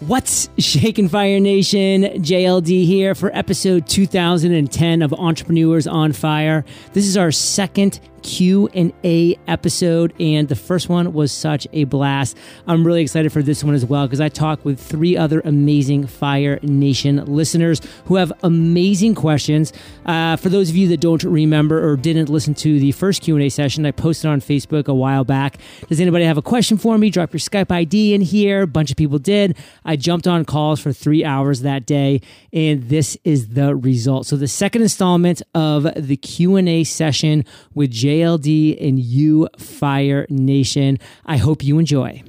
What's shaking Fire Nation? JLD here for episode 2010 of Entrepreneurs on Fire. This is our second Q&A episode and the first one was such a blast. I'm really excited for this one as well because I talked with three other amazing Fire Nation listeners who have amazing questions. Uh, for those of you that don't remember or didn't listen to the first Q&A session, I posted on Facebook a while back. Does anybody have a question for me? Drop your Skype ID in here. A bunch of people did. I jumped on calls for three hours that day and this is the result. So the second installment of the Q&A session with Jay JLD and you, Fire Nation. I hope you enjoy.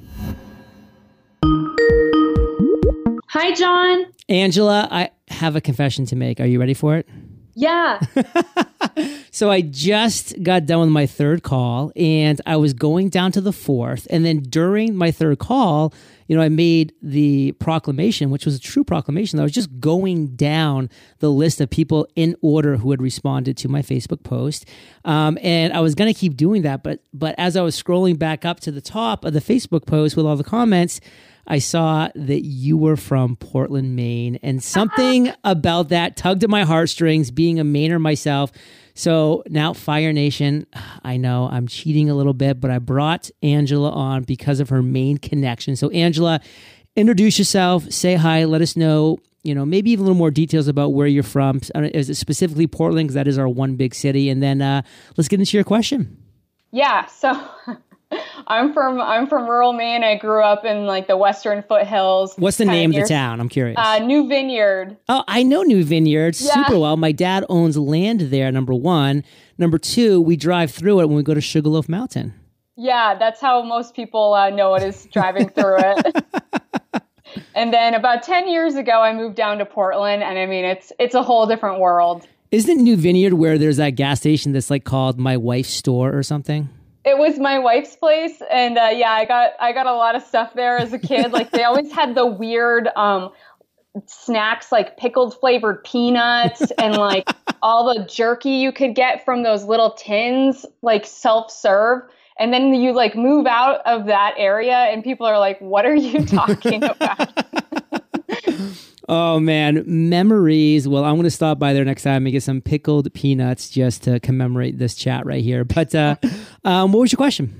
Hi, John. Angela, I have a confession to make. Are you ready for it? Yeah. so I just got done with my third call and I was going down to the fourth. And then during my third call, you know, I made the proclamation, which was a true proclamation. That I was just going down the list of people in order who had responded to my Facebook post, um, and I was going to keep doing that. But but as I was scrolling back up to the top of the Facebook post with all the comments, I saw that you were from Portland, Maine, and something about that tugged at my heartstrings. Being a Mainer myself, so now, Fire Nation, I know I'm cheating a little bit, but I brought Angela on because of her Maine connection. So, Angela, introduce yourself, say hi, let us know, you know, maybe even a little more details about where you're from. Is it specifically Portland? Because that is our one big city. And then uh, let's get into your question. Yeah. So, I'm from I'm from rural Maine. I grew up in like the western foothills. What's the name of the town? I'm curious. Uh, New Vineyard. Oh, I know New Vineyard yeah. super well. My dad owns land there. Number one. Number two, we drive through it when we go to Sugarloaf Mountain. Yeah, that's how most people uh, know it is driving through it. and then about ten years ago, I moved down to Portland, and I mean it's it's a whole different world. Isn't New Vineyard where there's that gas station that's like called My Wife's Store or something? It was my wife's place and uh, yeah i got i got a lot of stuff there as a kid like they always had the weird um, snacks like pickled flavored peanuts and like all the jerky you could get from those little tins like self-serve and then you like move out of that area and people are like what are you talking about Oh man, memories. Well, I'm going to stop by there next time and get some pickled peanuts just to commemorate this chat right here. But uh, um, what was your question?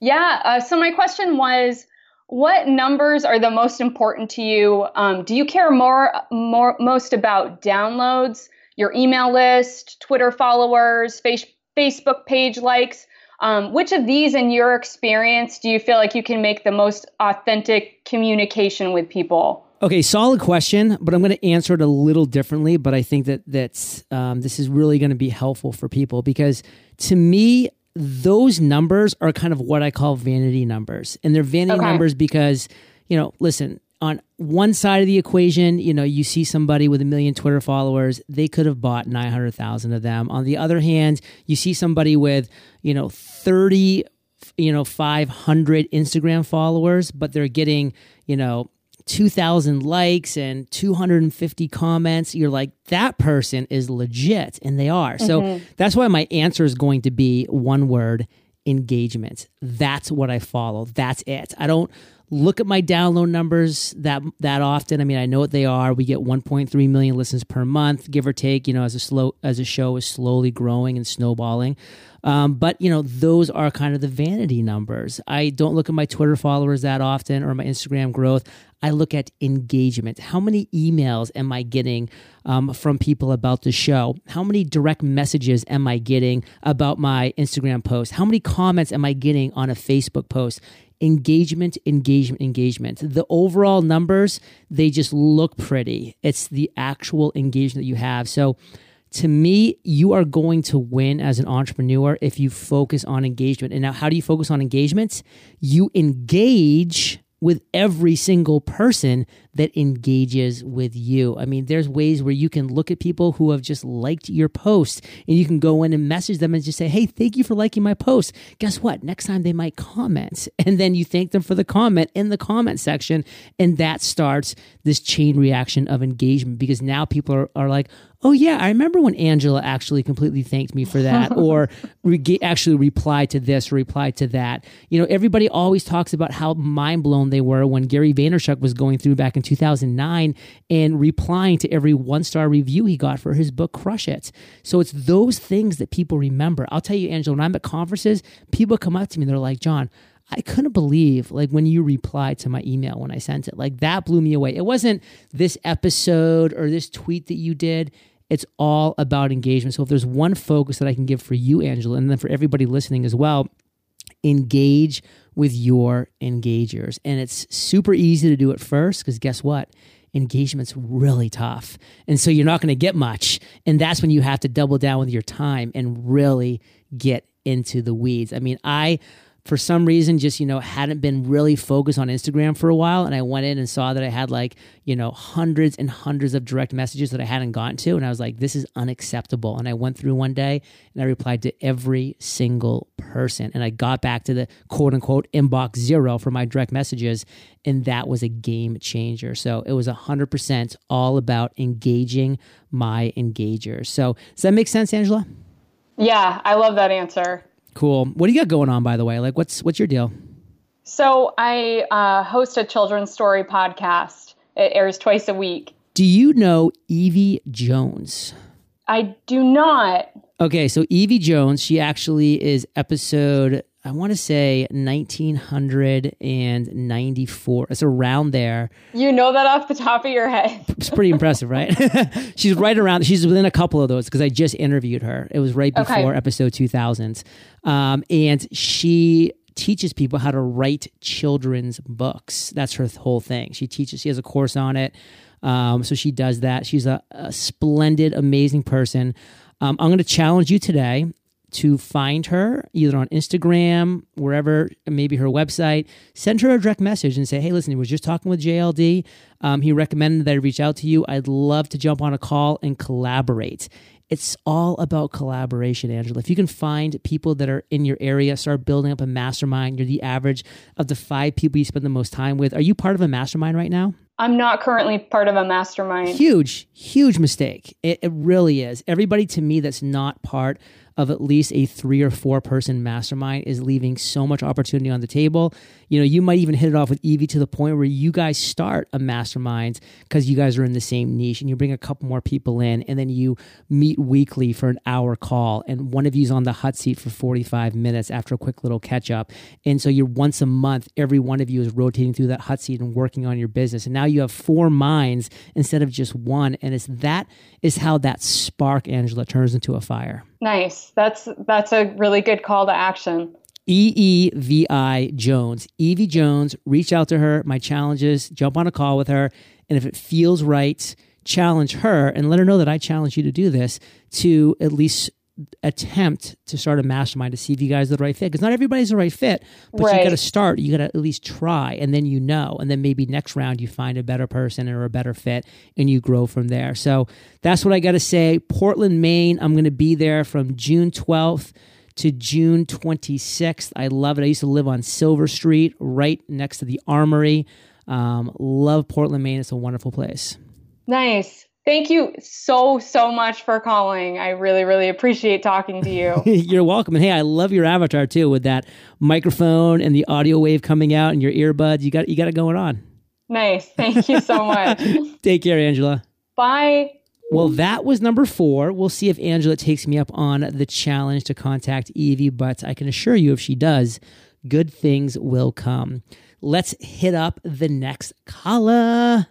Yeah. Uh, so my question was, what numbers are the most important to you? Um, do you care more, more, most about downloads, your email list, Twitter followers, face, Facebook page likes? Um, which of these, in your experience, do you feel like you can make the most authentic communication with people? Okay, solid question, but I'm going to answer it a little differently. But I think that that's um, this is really going to be helpful for people because to me, those numbers are kind of what I call vanity numbers, and they're vanity okay. numbers because you know, listen. On one side of the equation, you know, you see somebody with a million Twitter followers, they could have bought 900,000 of them. On the other hand, you see somebody with, you know, 30, you know, 500 Instagram followers, but they're getting, you know, 2,000 likes and 250 comments, you're like, that person is legit. And they are. Mm-hmm. So that's why my answer is going to be one word engagement. That's what I follow. That's it. I don't look at my download numbers that that often. I mean, I know what they are. We get 1.3 million listens per month, give or take. You know, as a slow as a show is slowly growing and snowballing. Um, but you know, those are kind of the vanity numbers. I don't look at my Twitter followers that often or my Instagram growth. I look at engagement. How many emails am I getting um, from people about the show? How many direct messages am I getting about my Instagram post? How many comments am I getting on a Facebook post? Engagement, engagement, engagement. The overall numbers, they just look pretty. It's the actual engagement that you have. So, to me, you are going to win as an entrepreneur if you focus on engagement. And now, how do you focus on engagement? You engage with every single person that engages with you. I mean, there's ways where you can look at people who have just liked your post and you can go in and message them and just say, Hey, thank you for liking my post. Guess what? Next time they might comment. And then you thank them for the comment in the comment section. And that starts this chain reaction of engagement because now people are, are like, oh yeah, I remember when Angela actually completely thanked me for that, or re- actually replied to this, or replied to that. You know, everybody always talks about how mind blown they were when Gary Vaynerchuk was going through back in 2009 and replying to every one star review he got for his book Crush It. So it's those things that people remember. I'll tell you, Angela, when I'm at conferences, people come up to me and they're like, John. I couldn't believe like when you replied to my email when I sent it. Like that blew me away. It wasn't this episode or this tweet that you did. It's all about engagement. So if there's one focus that I can give for you, Angela, and then for everybody listening as well, engage with your engagers. And it's super easy to do it first because guess what? Engagement's really tough. And so you're not going to get much. And that's when you have to double down with your time and really get into the weeds. I mean, I for some reason just you know hadn't been really focused on instagram for a while. And i went in and saw that i had like you know hundreds and hundreds of direct messages that i hadn't gotten to. And i was like this is unacceptable. And i went through one day and i replied to every single person. And i got back to the quote unquote inbox zero for my direct messages. And that was a game changer. So it was 100% all about engaging my engagers. So does that make sense angela? Yeah i love that answer Cool. What do you got going on, by the way? Like, what's what's your deal? So I uh, host a children's story podcast. It airs twice a week. Do you know Evie Jones? I do not. Okay, so Evie Jones, she actually is episode I want to say 1994. It's around there. You know that off the top of your head. it's pretty impressive, right? she's right around. She's within a couple of those because I just interviewed her. It was right before okay. episode 2000. Um, and she teaches people how to write children's books. That's her whole thing. She teaches. She has a course on it. Um, so she does that. She's a, a splendid, amazing person. Um, I'm going to challenge you today to find her either on Instagram, wherever, maybe her website. Send her a direct message and say, hey, listen, I was just talking with JLD. Um, he recommended that I reach out to you. I'd love to jump on a call and collaborate. It's all about collaboration, Angela. If you can find people that are in your area, start building up a mastermind. You're the average of the five people you spend the most time with. Are you part of a mastermind right now? I'm not currently part of a mastermind. Huge, huge mistake. It, it really is. Everybody to me that's not part of at least a three or four person mastermind is leaving so much opportunity on the table. You know, you might even hit it off with Evie to the point where you guys start a mastermind because you guys are in the same niche and you bring a couple more people in and then you meet weekly for an hour call and one of you's on the hot seat for 45 minutes after a quick little catch up. And so you're once a month, every one of you is rotating through that hot seat and working on your business. And now you have four minds instead of just one. And it's that is how that spark, Angela, turns into a fire. Nice. That's that's a really good call to action. E E V I Jones. Evie Jones, reach out to her. My challenge is jump on a call with her. And if it feels right, challenge her and let her know that I challenge you to do this to at least attempt to start a mastermind to see if you guys are the right fit. Because not everybody's the right fit, but right. you got to start. You got to at least try, and then you know, and then maybe next round you find a better person or a better fit, and you grow from there. So that's what I got to say. Portland, Maine. I'm going to be there from June 12th to June 26th. I love it. I used to live on Silver Street, right next to the Armory. Um, love Portland, Maine. It's a wonderful place. Nice. Thank you so, so much for calling. I really, really appreciate talking to you. You're welcome. And hey, I love your avatar too with that microphone and the audio wave coming out and your earbuds. You got you got it going on. Nice. Thank you so much. Take care, Angela. Bye. Well, that was number four. We'll see if Angela takes me up on the challenge to contact Evie, but I can assure you if she does, good things will come. Let's hit up the next caller.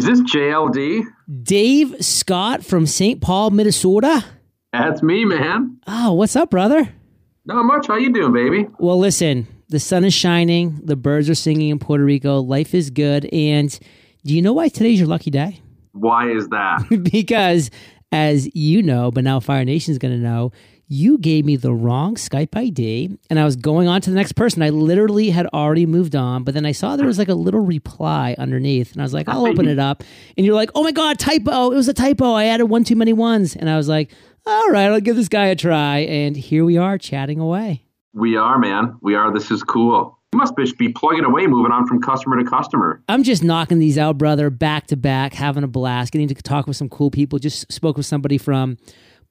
Is this JLD? Dave Scott from St. Paul, Minnesota. That's me, man. Oh, what's up, brother? Not much. How you doing, baby? Well, listen, the sun is shining, the birds are singing in Puerto Rico, life is good, and do you know why today's your lucky day? Why is that? because as you know, but now Fire Nation is going to know, you gave me the wrong Skype ID and I was going on to the next person. I literally had already moved on, but then I saw there was like a little reply underneath and I was like, I'll open it up. And you're like, oh my God, typo. It was a typo. I added one too many ones. And I was like, all right, I'll give this guy a try. And here we are chatting away. We are, man. We are. This is cool. You must be plugging away, moving on from customer to customer. I'm just knocking these out, brother, back to back, having a blast, getting to talk with some cool people. Just spoke with somebody from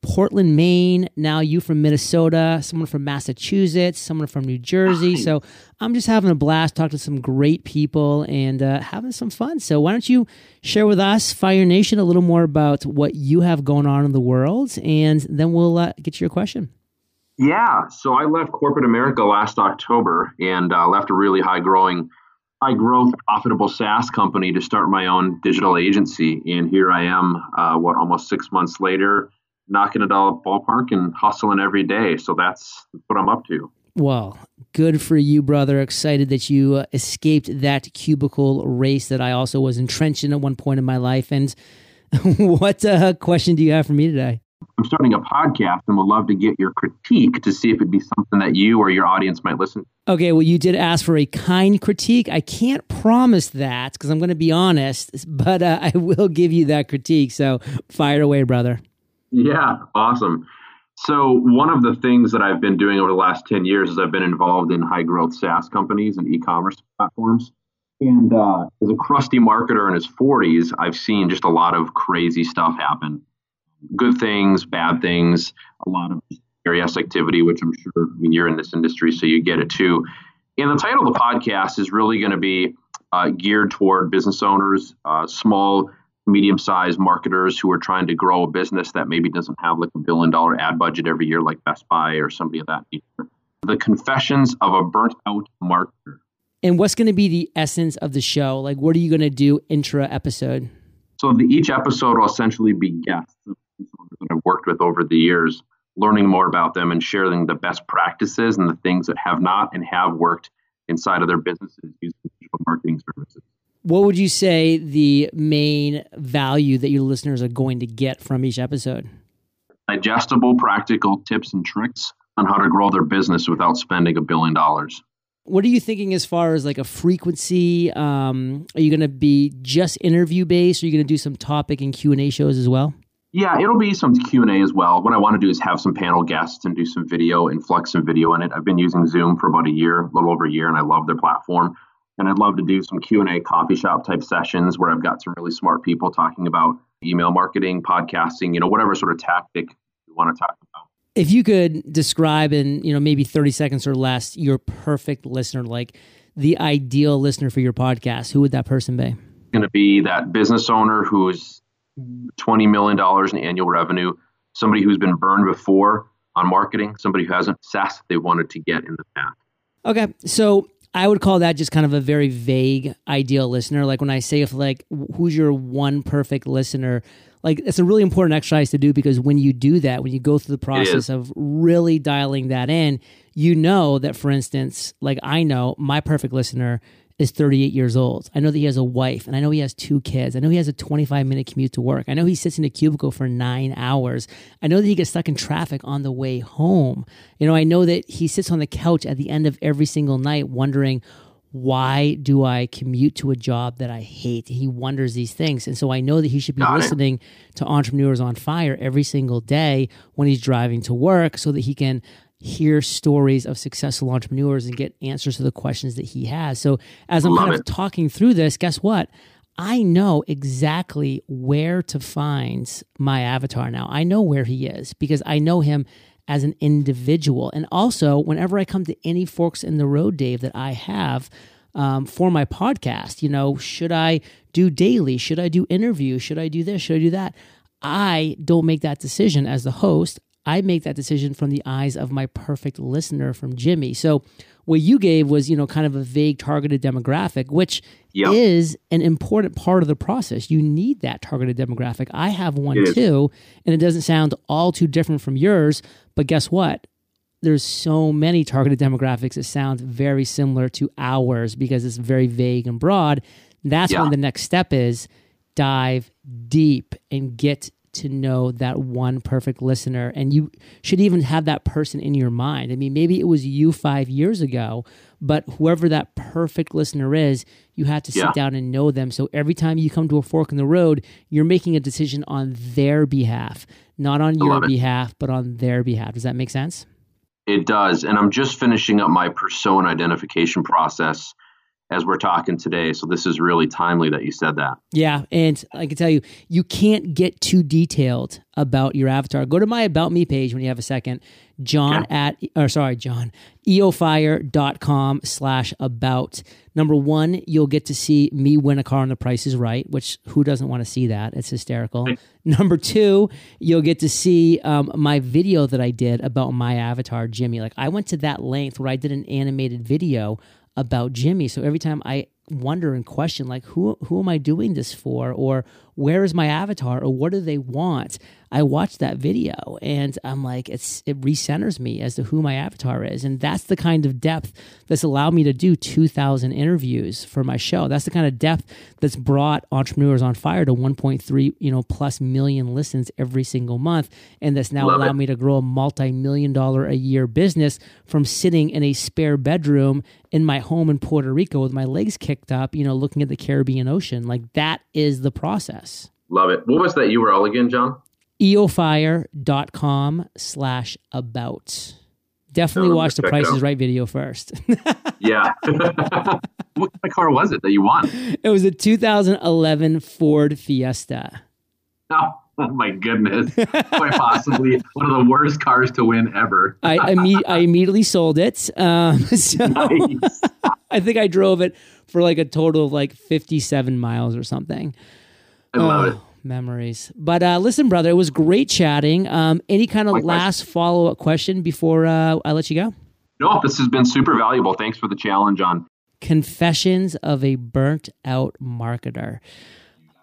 Portland, Maine. Now you from Minnesota, someone from Massachusetts, someone from New Jersey. Nice. So I'm just having a blast, talking to some great people and uh, having some fun. So why don't you share with us, Fire Nation, a little more about what you have going on in the world, and then we'll uh, get to your question. Yeah, so I left corporate America last October and uh, left a really high growing, high growth, profitable SaaS company to start my own digital agency. And here I am, uh, what almost six months later, knocking it all at the ballpark and hustling every day. So that's what I'm up to. Well, good for you, brother. Excited that you uh, escaped that cubicle race that I also was entrenched in at one point in my life. And what uh, question do you have for me today? I'm starting a podcast and would love to get your critique to see if it'd be something that you or your audience might listen to. Okay, well, you did ask for a kind critique. I can't promise that because I'm going to be honest, but uh, I will give you that critique. So fire away, brother. Yeah, awesome. So, one of the things that I've been doing over the last 10 years is I've been involved in high growth SaaS companies and e commerce platforms. And uh, as a crusty marketer in his 40s, I've seen just a lot of crazy stuff happen good things, bad things, a lot of nefarious activity, which I'm sure I mean, you're in this industry, so you get it too. And the title of the podcast is really going to be uh, geared toward business owners, uh, small, medium sized marketers who are trying to grow a business that maybe doesn't have like a billion dollar ad budget every year, like Best Buy or somebody of that nature. The confessions of a burnt out marketer. And what's going to be the essence of the show? Like, what are you going to do intra episode? So the, each episode will essentially be guests that I've worked with over the years, learning more about them and sharing the best practices and the things that have not and have worked inside of their businesses using digital marketing services. What would you say the main value that your listeners are going to get from each episode? Digestible, practical tips and tricks on how to grow their business without spending a billion dollars. What are you thinking as far as like a frequency? Um, are you going to be just interview based? Are you going to do some topic and Q and A shows as well? Yeah, it'll be some Q and A as well. What I want to do is have some panel guests and do some video and flex some video in it. I've been using Zoom for about a year, a little over a year, and I love their platform. And I'd love to do some Q and A coffee shop type sessions where I've got some really smart people talking about email marketing, podcasting, you know, whatever sort of tactic you want to talk about. If you could describe in you know maybe thirty seconds or less your perfect listener, like the ideal listener for your podcast, who would that person be? Going to be that business owner who's twenty million dollars in annual revenue, somebody who's been burned before on marketing, somebody who hasn't success they wanted to get in the past. Okay, so I would call that just kind of a very vague ideal listener. Like when I say if like who's your one perfect listener, like it's a really important exercise to do because when you do that, when you go through the process of really dialing that in, you know that for instance, like I know my perfect listener is 38 years old. I know that he has a wife and I know he has two kids. I know he has a 25 minute commute to work. I know he sits in a cubicle for nine hours. I know that he gets stuck in traffic on the way home. You know, I know that he sits on the couch at the end of every single night wondering, why do I commute to a job that I hate? He wonders these things. And so I know that he should be Got it. listening to Entrepreneurs on Fire every single day when he's driving to work so that he can hear stories of successful entrepreneurs and get answers to the questions that he has. So as I'm Love kind of it. talking through this, guess what? I know exactly where to find my avatar now. I know where he is because I know him as an individual. And also, whenever I come to any forks in the road, Dave, that I have um, for my podcast, you know, should I do daily? Should I do interviews? Should I do this? Should I do that? I don't make that decision as the host. I make that decision from the eyes of my perfect listener from Jimmy. So what you gave was, you know, kind of a vague targeted demographic, which Yep. is an important part of the process. You need that targeted demographic. I have one too, and it doesn't sound all too different from yours, but guess what? There's so many targeted demographics that sound very similar to ours because it's very vague and broad. That's Yeah. when the next step is dive deep and get to know that one perfect listener. And you should even have that person in your mind. I mean, maybe it was you five years ago, but whoever that perfect listener is, you have to sit Yeah. down and know them. So every time you come to a fork in the road, you're making a decision on their behalf, not on your behalf, but on their behalf. Does that make sense? It does. And I'm just finishing up my persona identification process as we're talking today. So this is really timely that you said that. Yeah, and I can tell you, you can't get too detailed about your avatar. Go to my about me page when you have a second. John at or sorry, John, eofire.com slash about. Number one, you'll get to see me win a car on the price is right, which who doesn't want to see that? It's hysterical. Number two, you'll get to see um, my video that I did about my avatar, Jimmy. Like I went to that length where I did an animated video about Jimmy. So every time I wonder and question like who who am I doing this for or where is my avatar or what do they want? I watched that video and I'm like, it's it recenters me as to who my avatar is, and that's the kind of depth that's allowed me to do 2,000 interviews for my show. That's the kind of depth that's brought entrepreneurs on fire to 1.3 you know plus million listens every single month, and that's now Love allowed it. me to grow a multi-million dollar a year business from sitting in a spare bedroom in my home in Puerto Rico with my legs kicked up, you know, looking at the Caribbean Ocean. Like that is the process. Love it. What was that URL again, John? eofire.com slash about. Definitely watch the Price is Right video first. yeah. what kind of car was it that you won? It was a 2011 Ford Fiesta. Oh, oh my goodness. Quite possibly one of the worst cars to win ever. I, imme- I immediately sold it. Um, so nice. I think I drove it for like a total of like 57 miles or something. I love oh. it memories. But uh, listen, brother, it was great chatting. Um, any kind of last follow up question before uh, I let you go? No, this has been super valuable. Thanks for the challenge on Confessions of a Burnt Out Marketer.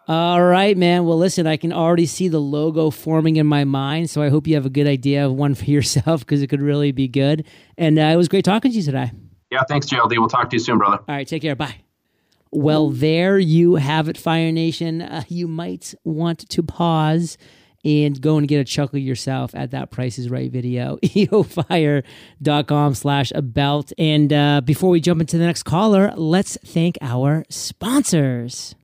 All right, man. Well, listen, I can already see the logo forming in my mind. So I hope you have a good idea of one for yourself because it could really be good. And uh, it was great talking to you today. Yeah, thanks, JLD. We'll talk to you soon, brother. All right, take care. Bye. Well, there you have it, Fire Nation. Uh, you might want to pause and go and get a chuckle yourself at that Price is Right video, eofire.com slash about. And uh, before we jump into the next caller, let's thank our sponsors.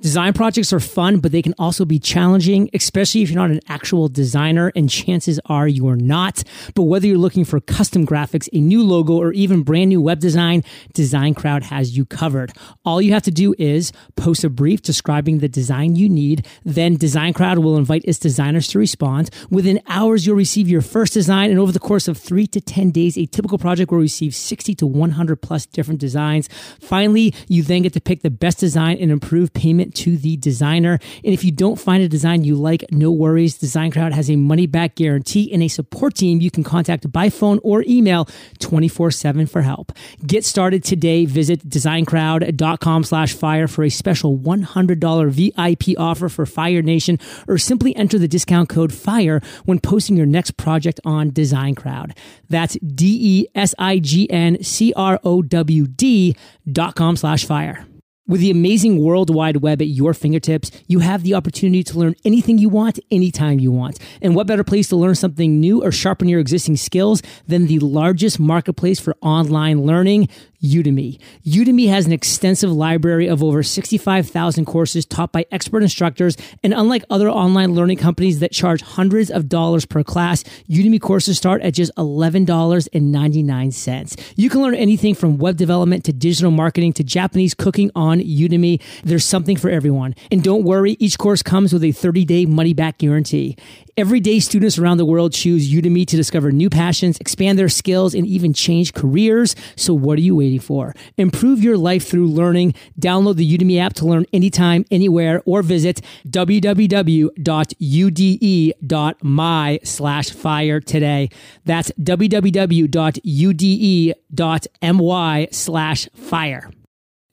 Design projects are fun, but they can also be challenging, especially if you're not an actual designer, and chances are you are not. But whether you're looking for custom graphics, a new logo, or even brand new web design, Design Crowd has you covered. All you have to do is post a brief describing the design you need. Then Design Crowd will invite its designers to respond. Within hours, you'll receive your first design, and over the course of three to 10 days, a typical project will receive 60 to 100 plus different designs. Finally, you then get to pick the best design and improve payment to the designer. And if you don't find a design you like, no worries. Design Crowd has a money back guarantee and a support team you can contact by phone or email 24 7 for help. Get started today. Visit designcrowd.com slash fire for a special $100 VIP offer for Fire Nation or simply enter the discount code FIRE when posting your next project on Design Crowd. That's D E S I G N C R O W D dot com slash fire. With the amazing World Wide Web at your fingertips, you have the opportunity to learn anything you want, anytime you want. And what better place to learn something new or sharpen your existing skills than the largest marketplace for online learning? Udemy. Udemy has an extensive library of over 65,000 courses taught by expert instructors. And unlike other online learning companies that charge hundreds of dollars per class, Udemy courses start at just $11.99. You can learn anything from web development to digital marketing to Japanese cooking on Udemy. There's something for everyone. And don't worry, each course comes with a 30 day money back guarantee. Everyday students around the world choose Udemy to discover new passions, expand their skills, and even change careers. So what are you waiting for? Improve your life through learning. Download the Udemy app to learn anytime, anywhere, or visit www.ude.my slash fire today. That's www.ude.my slash fire.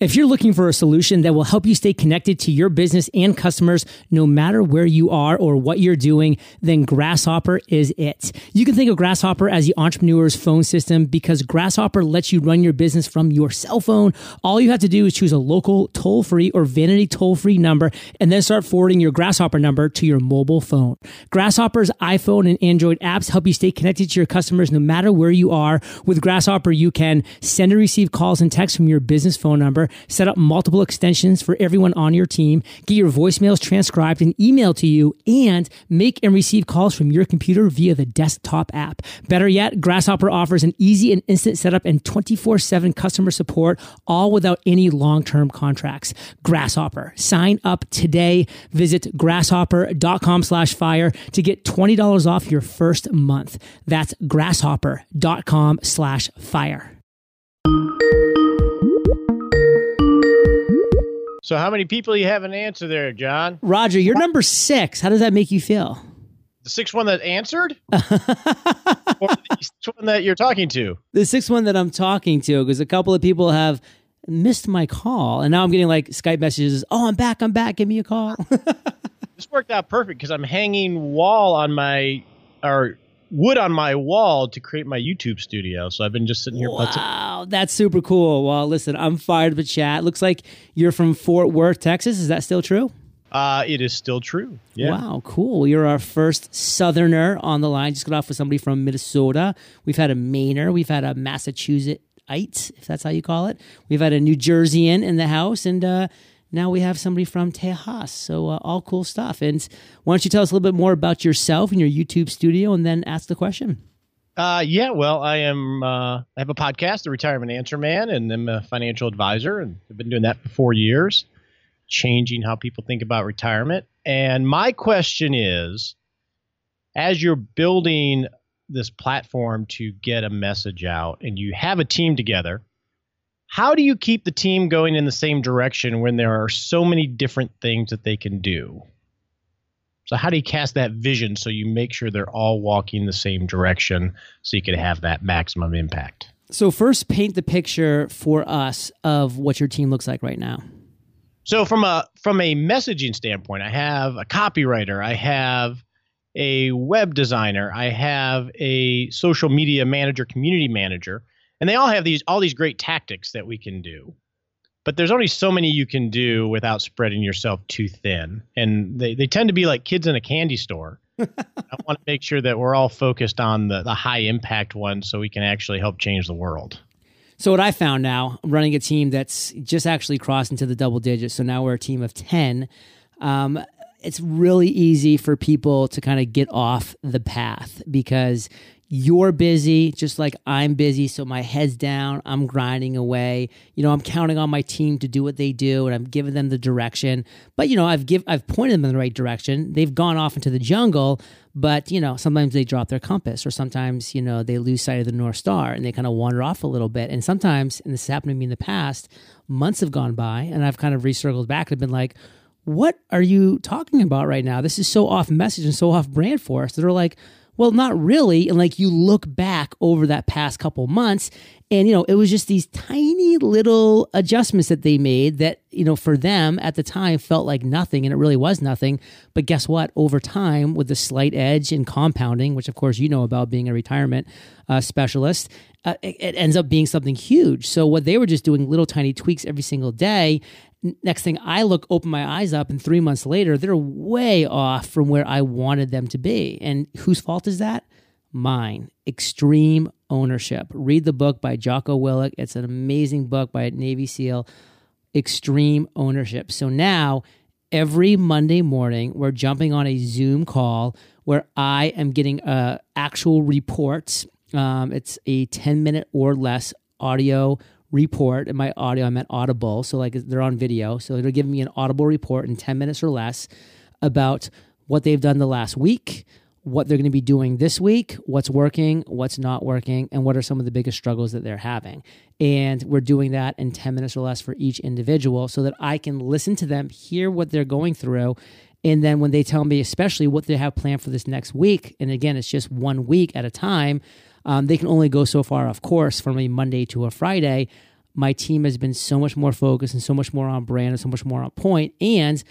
If you're looking for a solution that will help you stay connected to your business and customers no matter where you are or what you're doing, then Grasshopper is it. You can think of Grasshopper as the entrepreneur's phone system because Grasshopper lets you run your business from your cell phone. All you have to do is choose a local toll free or vanity toll free number and then start forwarding your Grasshopper number to your mobile phone. Grasshopper's iPhone and Android apps help you stay connected to your customers no matter where you are. With Grasshopper, you can send and receive calls and texts from your business phone number set up multiple extensions for everyone on your team, get your voicemails transcribed and emailed to you, and make and receive calls from your computer via the desktop app. Better yet, Grasshopper offers an easy and instant setup and 24 7 customer support, all without any long term contracts. Grasshopper. Sign up today. Visit grasshopper.com slash fire to get $20 off your first month. That's grasshopper.com slash fire. So, how many people you have an answer there, John? Roger, you're number six. How does that make you feel? The sixth one that answered, or the sixth one that you're talking to? The sixth one that I'm talking to, because a couple of people have missed my call, and now I'm getting like Skype messages. Oh, I'm back. I'm back. Give me a call. this worked out perfect because I'm hanging wall on my or wood on my wall to create my YouTube studio. So I've been just sitting here. Wow, that's super cool. Well, listen, I'm fired to chat. Looks like you're from Fort Worth, Texas. Is that still true? Uh, it is still true. Yeah. Wow, cool. You're our first Southerner on the line. Just got off with somebody from Minnesota. We've had a Mainer. We've had a Massachusettsite, if that's how you call it. We've had a New Jerseyan in the house, and uh, now we have somebody from Tejas. So uh, all cool stuff. And why don't you tell us a little bit more about yourself and your YouTube studio, and then ask the question. Uh, yeah, well, I am. Uh, I have a podcast, The Retirement Answer Man, and I'm a financial advisor, and I've been doing that for four years changing how people think about retirement. And my question is as you're building this platform to get a message out and you have a team together, how do you keep the team going in the same direction when there are so many different things that they can do? So, how do you cast that vision so you make sure they're all walking the same direction so you can have that maximum impact? So, first, paint the picture for us of what your team looks like right now. So from a from a messaging standpoint, I have a copywriter, I have a web designer, I have a social media manager, community manager, and they all have these all these great tactics that we can do. But there's only so many you can do without spreading yourself too thin. And they, they tend to be like kids in a candy store. I want to make sure that we're all focused on the, the high impact ones so we can actually help change the world. So what I found now, running a team that's just actually crossed into the double digits. So now we're a team of ten. Um, it's really easy for people to kind of get off the path because you're busy just like I'm busy. So my head's down. I'm grinding away. You know, I'm counting on my team to do what they do and I'm giving them the direction. But, you know, I've give I've pointed them in the right direction. They've gone off into the jungle, but, you know, sometimes they drop their compass or sometimes, you know, they lose sight of the North Star and they kind of wander off a little bit. And sometimes, and this has happened to me in the past, months have gone by and I've kind of recircled back and been like, what are you talking about right now? This is so off message and so off brand for us. They're like, well, not really. And like you look back over that past couple months, and you know, it was just these tiny little adjustments that they made that, you know, for them at the time felt like nothing, and it really was nothing. But guess what? Over time, with the slight edge and compounding, which of course you know about being a retirement uh, specialist, uh, it, it ends up being something huge. So what they were just doing little tiny tweaks every single day next thing I look, open my eyes up, and three months later, they're way off from where I wanted them to be. And whose fault is that? Mine. Extreme ownership. Read the book by Jocko Willink. It's an amazing book by a Navy SEAL. Extreme ownership. So now, every Monday morning, we're jumping on a Zoom call where I am getting uh, actual reports. Um, it's a 10 minute or less audio report in my audio. I'm at Audible, so like they're on video. So it'll give me an Audible report in 10 minutes or less about what they've done the last week, what they're going to be doing this week, what's working, what's not working, and what are some of the biggest struggles that they're having. And we're doing that in 10 minutes or less for each individual so that I can listen to them, hear what they're going through. And then when they tell me, especially what they have planned for this next week, and again, it's just one week at a time, um, they can only go so far, of course, from a Monday to a Friday. My team has been so much more focused and so much more on brand and so much more on point, and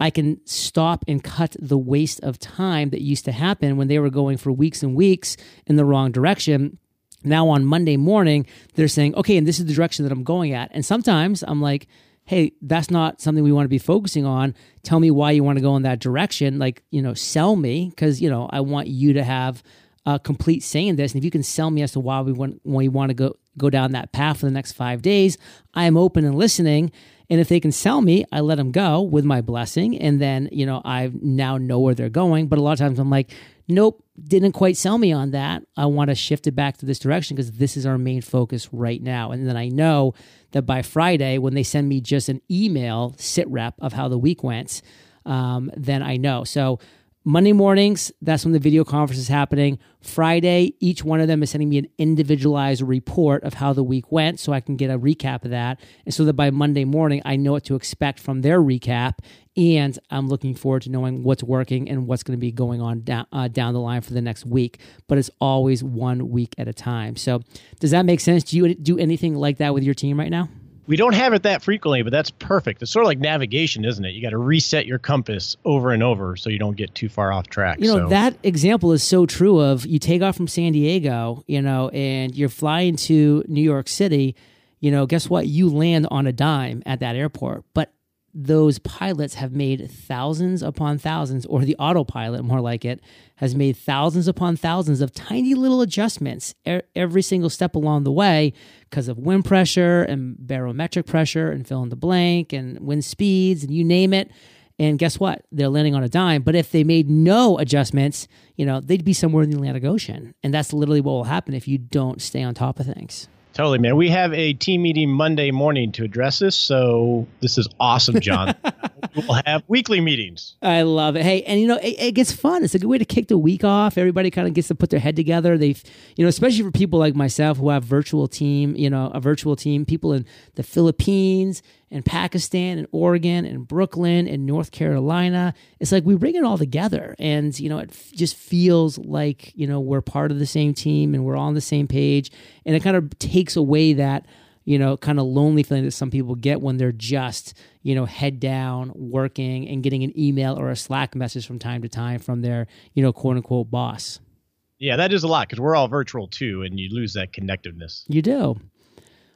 I can stop and cut the waste of time that used to happen when they were going for weeks and weeks in the wrong direction. Now on Monday morning, they're saying, okay, and this is the direction that I'm going at. And sometimes I'm like, hey, that's not something we want to be focusing on. Tell me why you want to go in that direction. Like, you know, sell me because, you know, I want you to have uh, complete saying this. And if you can sell me as to why we want we want to go go down that path for the next five days, I am open and listening. And if they can sell me, I let them go with my blessing, and then you know I now know where they're going. But a lot of times I'm like, nope, didn't quite sell me on that. I want to shift it back to this direction because this is our main focus right now. And then I know that by Friday, when they send me just an email sit rep of how the week went, um, then I know. So Monday mornings, that's when the video conference is happening. Friday, each one of them is sending me an individualized report of how the week went so I can get a recap of that. And so that by Monday morning, I know what to expect from their recap. And I'm looking forward to knowing what's working and what's going to be going on down, uh, down the line for the next week. But it's always one week at a time. So, does that make sense? Do you do anything like that with your team right now? We don't have it that frequently, but that's perfect. It's sort of like navigation, isn't it? You got to reset your compass over and over so you don't get too far off track. You know, so. that example is so true of you take off from San Diego, you know, and you're flying to New York City, you know, guess what? You land on a dime at that airport. But those pilots have made thousands upon thousands, or the autopilot, more like it, has made thousands upon thousands of tiny little adjustments every single step along the way because of wind pressure and barometric pressure and fill in the blank and wind speeds and you name it. And guess what? They're landing on a dime. But if they made no adjustments, you know, they'd be somewhere in the Atlantic Ocean. And that's literally what will happen if you don't stay on top of things. Totally, man. We have a team meeting Monday morning to address this, so this is awesome, John. we'll have weekly meetings. I love it. Hey, and you know, it, it, gets fun. It's a good way to kick the week off. Everybody kind of gets to put their head together. They've, you know, especially for people like myself who have virtual team, you know, a virtual team, people in the Philippines and Pakistan and Oregon and Brooklyn and North Carolina. It's like we bring it all together and, you know, it f- just feels like, you know, we're part of the same team and we're all on the same page. And it kind of takes away that, you know, kind of lonely feeling that some people get when they're just, you know, head down working and getting an email or a Slack message from time to time from their, you know, quote unquote boss. Yeah, that is a lot because we're all virtual too, and you lose that connectiveness. You do.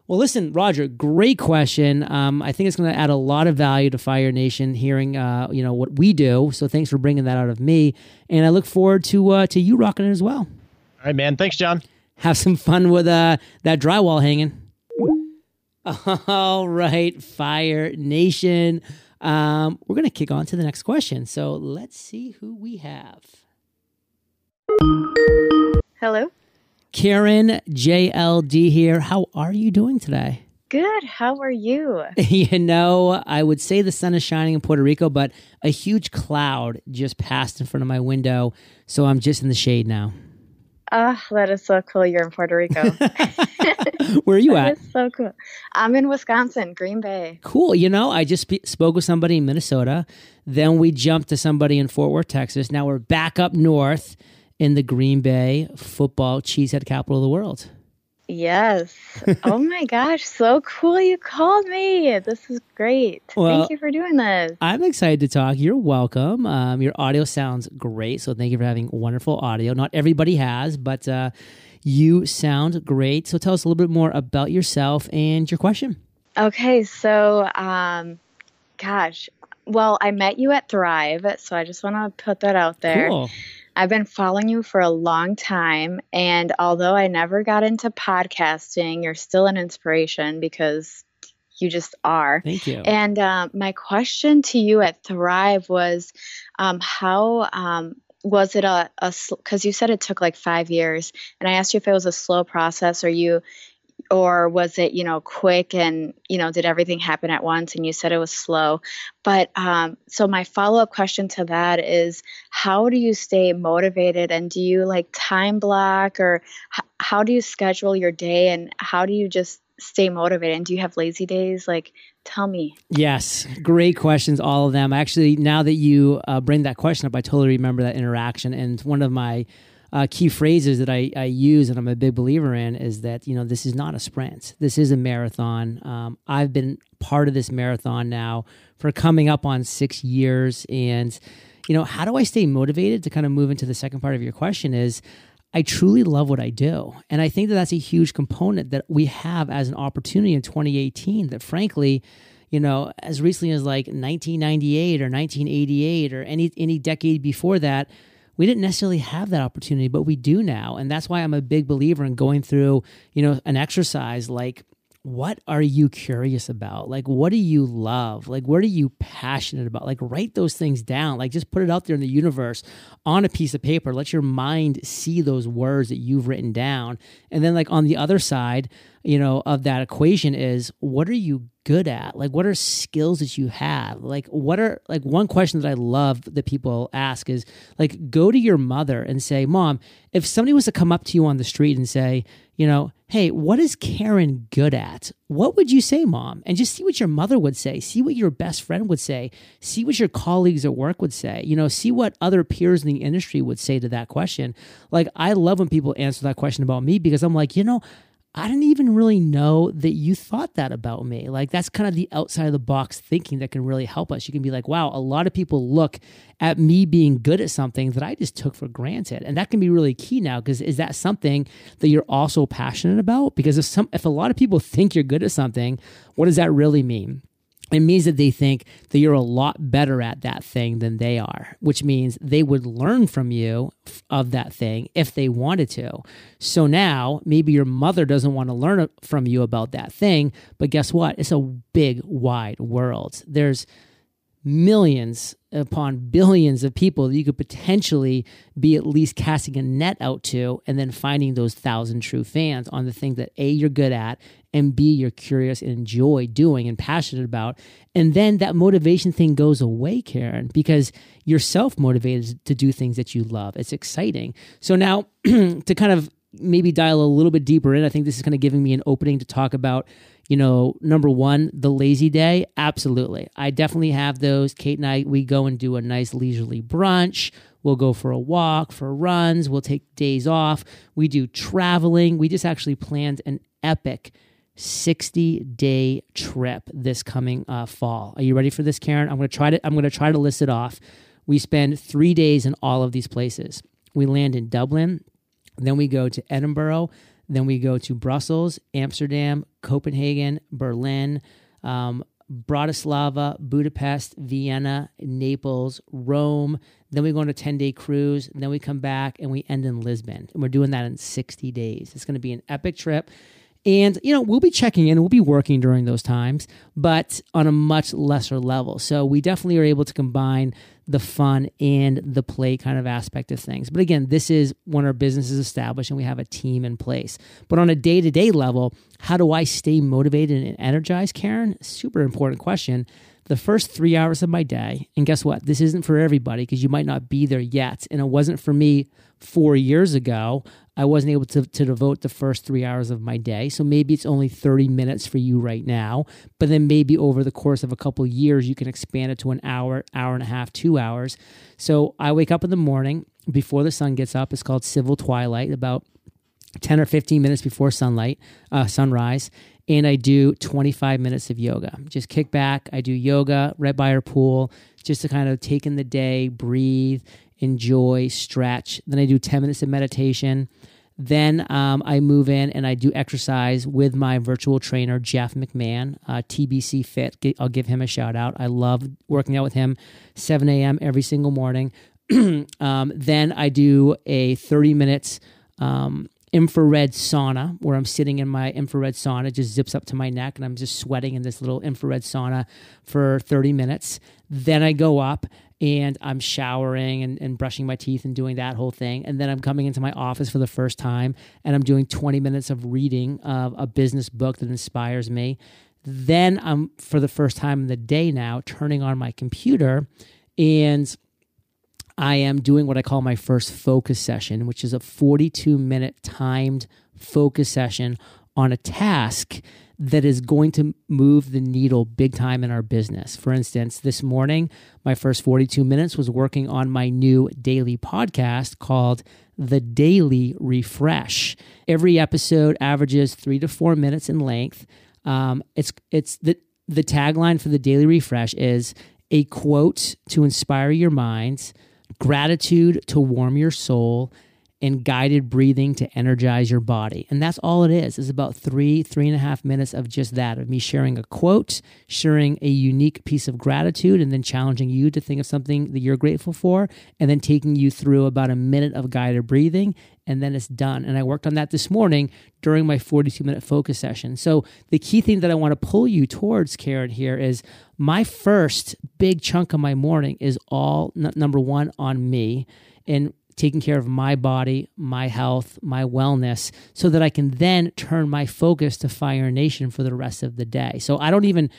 Well, listen, Roger, great question. Um, I think it's going to add a lot of value to Fire Nation hearing, uh, you know, what we do. So thanks for bringing that out of me, and I look forward to uh, to you rocking it as well. All right, man. Thanks, John. Have some fun with uh, that drywall hanging. All right, Fire Nation. Um, we're going to kick on to the next question. So let's see who we have. Hello. Karen JLD here. How are you doing today? Good. How are you? you know, I would say the sun is shining in Puerto Rico, but a huge cloud just passed in front of my window. So I'm just in the shade now. Ah, oh, that is so cool. You're in Puerto Rico. Where are you at? That is so cool. I'm in Wisconsin, Green Bay. Cool. You know, I just sp- spoke with somebody in Minnesota. Then we jumped to somebody in Fort Worth, Texas. Now we're back up north in the Green Bay football cheesehead capital of the world. Yes. oh my gosh, so cool you called me. This is great. Well, thank you for doing this. I'm excited to talk. You're welcome. Um, your audio sounds great, so thank you for having wonderful audio. Not everybody has, but uh, you sound great. So tell us a little bit more about yourself and your question. Okay, so um, gosh, well, I met you at Thrive, so I just want to put that out there. Cool. I've been following you for a long time. And although I never got into podcasting, you're still an inspiration because you just are. Thank you. And uh, my question to you at Thrive was um, how um, was it a, a because you said it took like five years and i asked you if it was a slow process or you or was it you know quick and you know did everything happen at once and you said it was slow? But um, so my follow-up question to that is how do you stay motivated and do you like time block or h- how do you schedule your day and how do you just stay motivated? And do you have lazy days? Like tell me. Yes. Great questions all of them. Actually now that you uh, bring that question up i totally remember that interaction. And one of my uh, key phrases that I, I use and I'm a big believer in is that, you know, this is not a sprint. This is a marathon. Um, I've been part of this marathon now for coming up on six years. And, you know, how do I stay motivated to kind of move into the second part of your question is I truly love what I do. And I think that that's a huge component that we have as an opportunity in 2018 that frankly, you know, as recently as like 1998 or 1988 or any any decade before that, we didn't necessarily have that opportunity, but we do now. And that's why I'm a big believer in going through, you know, an exercise like what are you curious about? Like, what do you love? Like, what are you passionate about? Like, write those things down. Like, just put it out there in the universe on a piece of paper. Let your mind see those words that you've written down. And then, like, on the other side, you know, of that equation is what are you good at? Like, what are skills that you have? Like, what are, like, one question that I love that people ask is, like, go to your mother and say, Mom, if somebody was to come up to you on the street and say, you know, hey, what is Karen good at? What would you say, mom? And just see what your mother would say. See what your best friend would say. See what your colleagues at work would say. You know, see what other peers in the industry would say to that question. Like, I love when people answer that question about me because I'm like, you know, I didn't even really know that you thought that about me. Like, that's kind of the outside of the box thinking that can really help us. You can be like, wow, a lot of people look at me being good at something that I just took for granted. And that can be really key now because is that something that you're also passionate about? Because if some if a lot of people think you're good at something, what does that really mean? It means that they think that you're a lot better at that thing than they are, which means they would learn from you of that thing if they wanted to. So now maybe your mother doesn't want to learn from you about that thing, but guess what? It's a big, wide world. There's millions upon billions of people that you could potentially be at least casting a net out to and then finding those thousand true fans on the thing that A, you're good at, and B, you're curious and enjoy doing and passionate about. And then that motivation thing goes away, Karen, because you're self motivated to do things that you love. It's exciting. So now to kind of maybe dial a little bit deeper in, I think this is kind of giving me an opening to talk about you know, number one, the lazy day. Absolutely. I definitely have those. Kate and I, we go and do a nice leisurely brunch. We'll go for a walk, for runs. We'll take days off. We do traveling. We just actually planned an epic 60 day trip this coming uh, fall. Are you ready for this, Karen? I'm going to try to, I'm going to try to list it off. We spend three days in all of these places. We land in Dublin. Then we go to Edinburgh. Then we go to Brussels, Amsterdam, Copenhagen, Berlin, um, Bratislava, Budapest, Vienna, Naples, Rome. Then we go on a 10 day cruise. Then we come back and we end in Lisbon. And we're doing that in 60 days. It's going to be an epic trip. And, you know, we'll be checking in, we'll be working during those times, but on a much lesser level. So we definitely are able to combine the fun and the play kind of aspect of things. But again, this is when our business is established and we have a team in place. But on a day to day level, how do I stay motivated and energized, Karen? Super important question the first three hours of my day. And guess what? This isn't for everybody because you might not be there yet. And it wasn't for me four years ago. I wasn't able to, to devote the first three hours of my day. So maybe it's only 30 minutes for you right now. But then maybe over the course of a couple years, you can expand it to an hour, hour and a half, two hours. So I wake up in the morning before the sun gets up. It's called civil twilight, about 10 or 15 minutes before sunlight, uh, sunrise and I do 25 minutes of yoga. Just kick back. I do yoga right by our pool just to kind of take in the day, breathe, enjoy, stretch. Then I do 10 minutes of meditation. Then um, I move in and I do exercise with my virtual trainer, Jeff McMahon, uh, TBC Fit. I'll give him a shout out. I love working out with him 7 a.m. every single morning. um, then I do a 30 minutes um, infrared sauna where I'm sitting in my infrared sauna, just zips up to my neck, and I'm just sweating in this little infrared sauna for 30 minutes. Then I go up and I'm showering and, and brushing my teeth and doing that whole thing. And then I'm coming into my office for the first time and I'm doing 20 minutes of reading of a business book that inspires me. Then I'm, for the first time in the day now, turning on my computer and I am doing what I call my first focus session, which is a 42 minute timed focus session on a task that is going to move the needle big time in our business. For instance, this morning, my first 42 minutes was working on my new daily podcast called The Daily Refresh. Every episode averages three to four minutes in length. Um, it's it's the the tagline for the Daily Refresh is a quote to inspire your minds gratitude to warm your soul, and guided breathing to energize your body. And that's all it is. It's about three, three and a half minutes of just that, of me sharing a quote, sharing a unique piece of gratitude, and then challenging you to think of something that you're grateful for, and then taking you through about a minute of guided breathing. And then it's done. And I worked on that this morning during my 42 minute focus session. So, the key thing that I want to pull you towards, Karen, here is my first big chunk of my morning is all n- number one on me. And taking care of my body, my health, my wellness, so that I can then turn my focus to Fire Nation for the rest of the day. So I don't even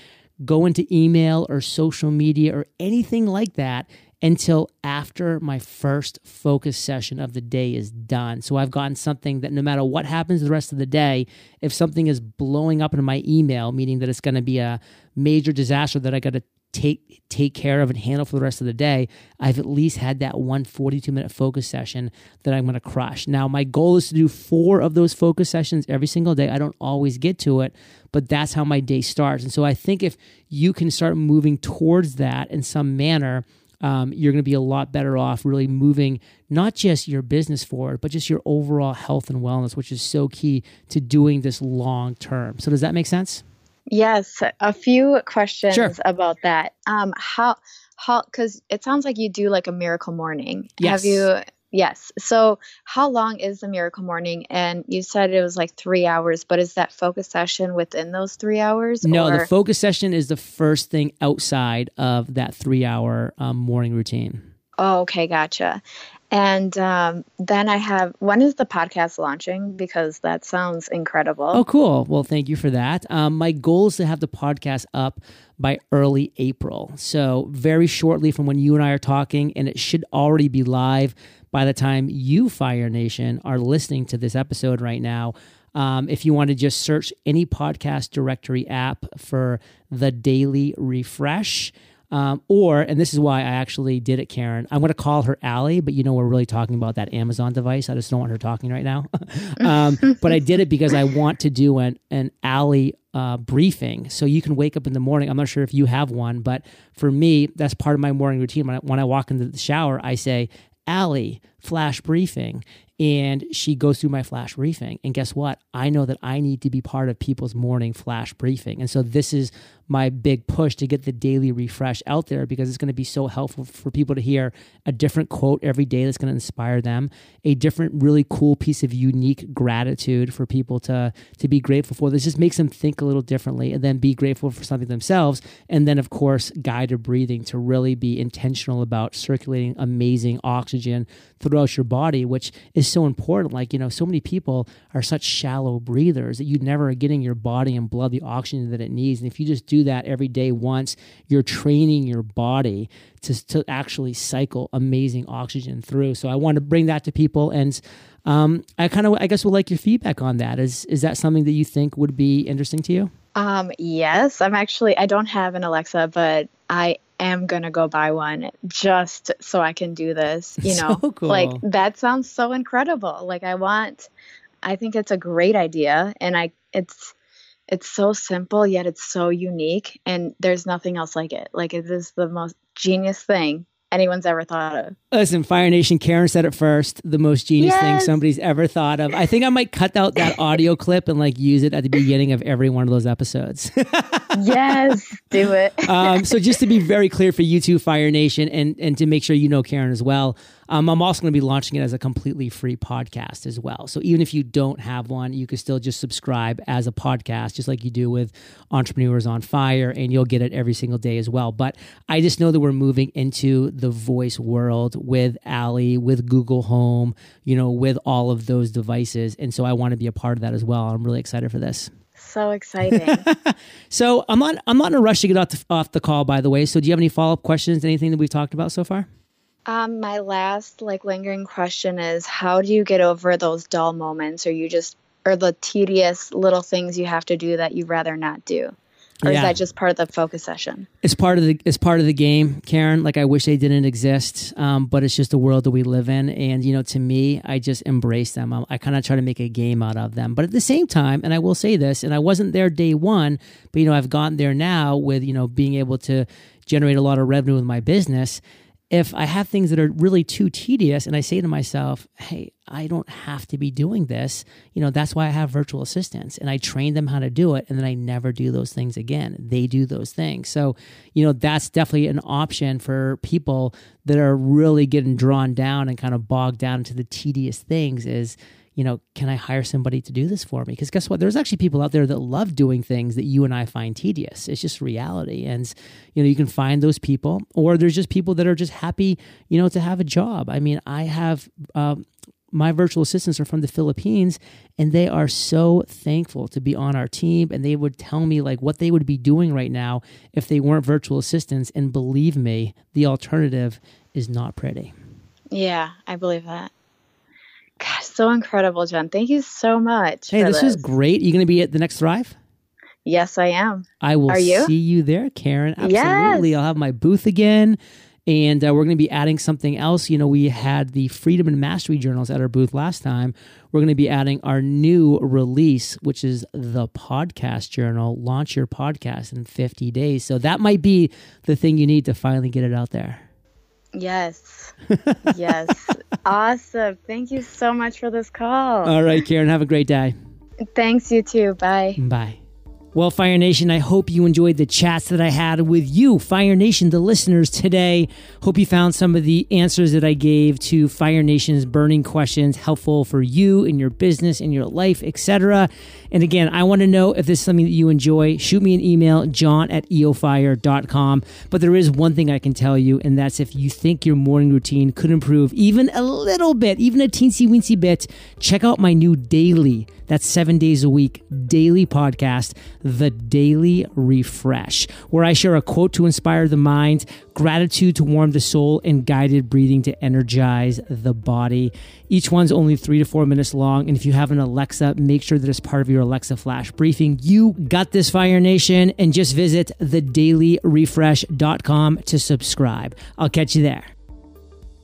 go into email or social media or anything like that until after my first focus session of the day is done. So I've gotten something that no matter what happens the rest of the day, if something is blowing up in my email, meaning that it's going to be a major disaster that I got to take take care of and handle for the rest of the day, I've at least had that one 42 minute focus session that I'm going to crush. Now, my goal is to do four of those focus sessions every single day. I don't always get to it, but that's how my day starts. And so I think if you can start moving towards that in some manner, um, you're going to be a lot better off really moving not just your business forward, but just your overall health and wellness, which is so key to doing this long term. So, does that make sense? Yes, a few questions Sure. about that. Um, how how because it sounds like you do like a miracle morning. Yes. Have you? Yes. So how long is the miracle morning? And you said it was like three hours, but is that focus session within those three hours? No, or- the focus session is the first thing outside of that three hour um, morning routine. Oh, okay, gotcha. And um, then I have when is the podcast launching? Because that sounds incredible. Oh, cool. Well, thank you for that. Um, my goal is to have the podcast up by early April. So, very shortly from when you and I are talking, and it should already be live by the time you, Fire Nation, are listening to this episode right now. Um, if you want to just search any podcast directory app for the Daily Refresh, um, or, and this is why I actually did it, Karen. I'm going to call her Allie, but you know, we're really talking about that Amazon device. I just don't want her talking right now. um, but I did it because I want to do an, an Allie uh, briefing. So you can wake up in the morning. I'm not sure if you have one, but for me, that's part of my morning routine. When I, when I walk into the shower, I say, Allie, flash briefing. And she goes through my flash briefing. And guess what? I know that I need to be part of people's morning flash briefing. And so this is my big push to get the daily refresh out there because it's going to be so helpful for people to hear a different quote every day that's going to inspire them, a different, really cool piece of unique gratitude for people to, to be grateful for. This just makes them think a little differently and then be grateful for something themselves. And then, of course, guided breathing to really be intentional about circulating amazing oxygen throughout your body, which is so important. Like, you know, so many people are such shallow breathers that you never are getting your body and blood the oxygen that it needs. And if you just do that every day once, you're training your body to, to actually cycle amazing oxygen through. So I want to bring that to people. And um, I kind of, I guess, would like your feedback on that. Is, is that something that you think would be interesting to you? Um, yes, I'm actually I don't have an Alexa, but I am gonna go buy one just so I can do this. You know, So cool. like that sounds so incredible. Like I want, I think it's a great idea, and I it's it's so simple yet it's so unique, and there's nothing else like it. Like it is the most genius thing anyone's ever thought of. Listen, Fire Nation, Karen said it first. The most genius thing somebody's ever thought of. I think I might cut out that audio clip and like use it at the beginning of every one of those episodes. yes, do it. um, so just to be very clear for you two, Fire Nation, and and to make sure you know Karen as well, um, I'm also going to be launching it as a completely free podcast as well. So even if you don't have one, you can still just subscribe as a podcast, just like you do with Entrepreneurs on Fire, and you'll get it every single day as well. But I just know that we're moving into the voice world with Allie, with Google Home, you know, with all of those devices, and so I want to be a part of that as well. I'm really excited for this. so exciting. So I'm not I'm not in a rush to get off the, off the call. By the way, so do you have any follow up questions? Anything that we've talked about so far? Um, my last like lingering question is how do you get over those dull moments or you just or the tedious little things you have to do that you'd rather not do? Or Yeah. is that just part of the focus session? It's part of the it's part of the game, Karen. Like I wish they didn't exist, um, but it's just the world that we live in. And you know, to me, I just embrace them. I, I kind of try to make a game out of them. But at the same time, and I will say this, and I wasn't there day one, but you know, I've gotten there now with you know being able to generate a lot of revenue with my business. If I have things that are really too tedious and I say to myself, hey, I don't have to be doing this, you know, that's why I have virtual assistants and I train them how to do it. And then I never do those things again. They do those things. So, you know, that's definitely an option for people that are really getting drawn down and kind of bogged down into the tedious things is, you know, can I hire somebody to do this for me? Because guess what? There's actually people out there that love doing things that you and I find tedious. It's just reality. And, you know, you can find those people, or there's just people that are just happy, you know, to have a job. I mean, I have, um, my virtual assistants are from the Philippines and they are so thankful to be on our team and they would tell me like what they would be doing right now if they weren't virtual assistants and believe me the alternative is not pretty. Yeah, I believe that. So incredible, Jen. Thank you so much. Hey, this, this, is great. Are you going to be at the next Thrive? Yes, I am. I will Are you? see you there, Karen. Yes. Absolutely. I'll have my booth again. And uh, we're going to be adding something else. You know, we had the Freedom and Mastery journals at our booth last time. We're going to be adding our new release, which is the podcast journal. Launch your podcast in 50 days. So that might be the thing you need to finally get it out there. Yes. yes. awesome. Thank you so much for this call. All right, Karen. Have a great day. Thanks, you too. Bye. Bye. Well, Fire Nation, I hope you enjoyed the chats that I had with you, Fire Nation, the listeners today. Hope you found some of the answers that I gave to Fire Nation's burning questions helpful for you in your business, in your life, etc. And again, I want to know if this is something that you enjoy. Shoot me an email, john at eofire.com. But there is one thing I can tell you, and that's if you think your morning routine could improve even a little bit, even a teensy weensy bit, check out my new daily, that's seven days a week, daily podcast, The Daily Refresh, where I share a quote to inspire the mind, gratitude to warm the soul, and guided breathing to energize the body. Each one's only three to four minutes long. And if you have an Alexa, make sure that it's part of your Alexa Flash briefing. You got this, Fire Nation, and just visit thedailyrefresh.com to subscribe. I'll catch you there.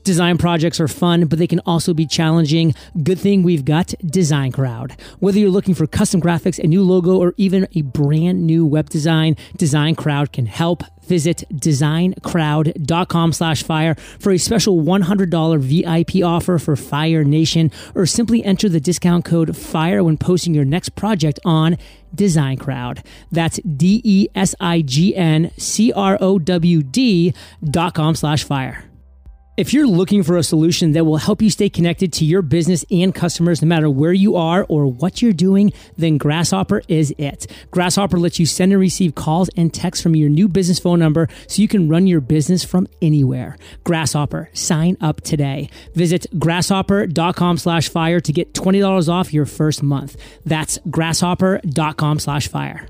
Design projects are fun, but they can also be challenging. Good thing we've got Design Crowd. Whether you're looking for custom graphics, a new logo, or even a brand new web design, Design Crowd can help. Visit designcrowd.com slash fire for a special $100 VIP offer for Fire Nation, or simply enter the discount code FIRE when posting your next project on Design Crowd. That's D E S I G N C R O W D dot com slash fire. If you're looking for a solution that will help you stay connected to your business and customers no matter where you are or what you're doing, then Grasshopper is it. Grasshopper lets you send and receive calls and texts from your new business phone number so you can run your business from anywhere. Grasshopper, sign up today. Visit grasshopper.com slash fire to get $20 off your first month. That's grasshopper.com slash fire.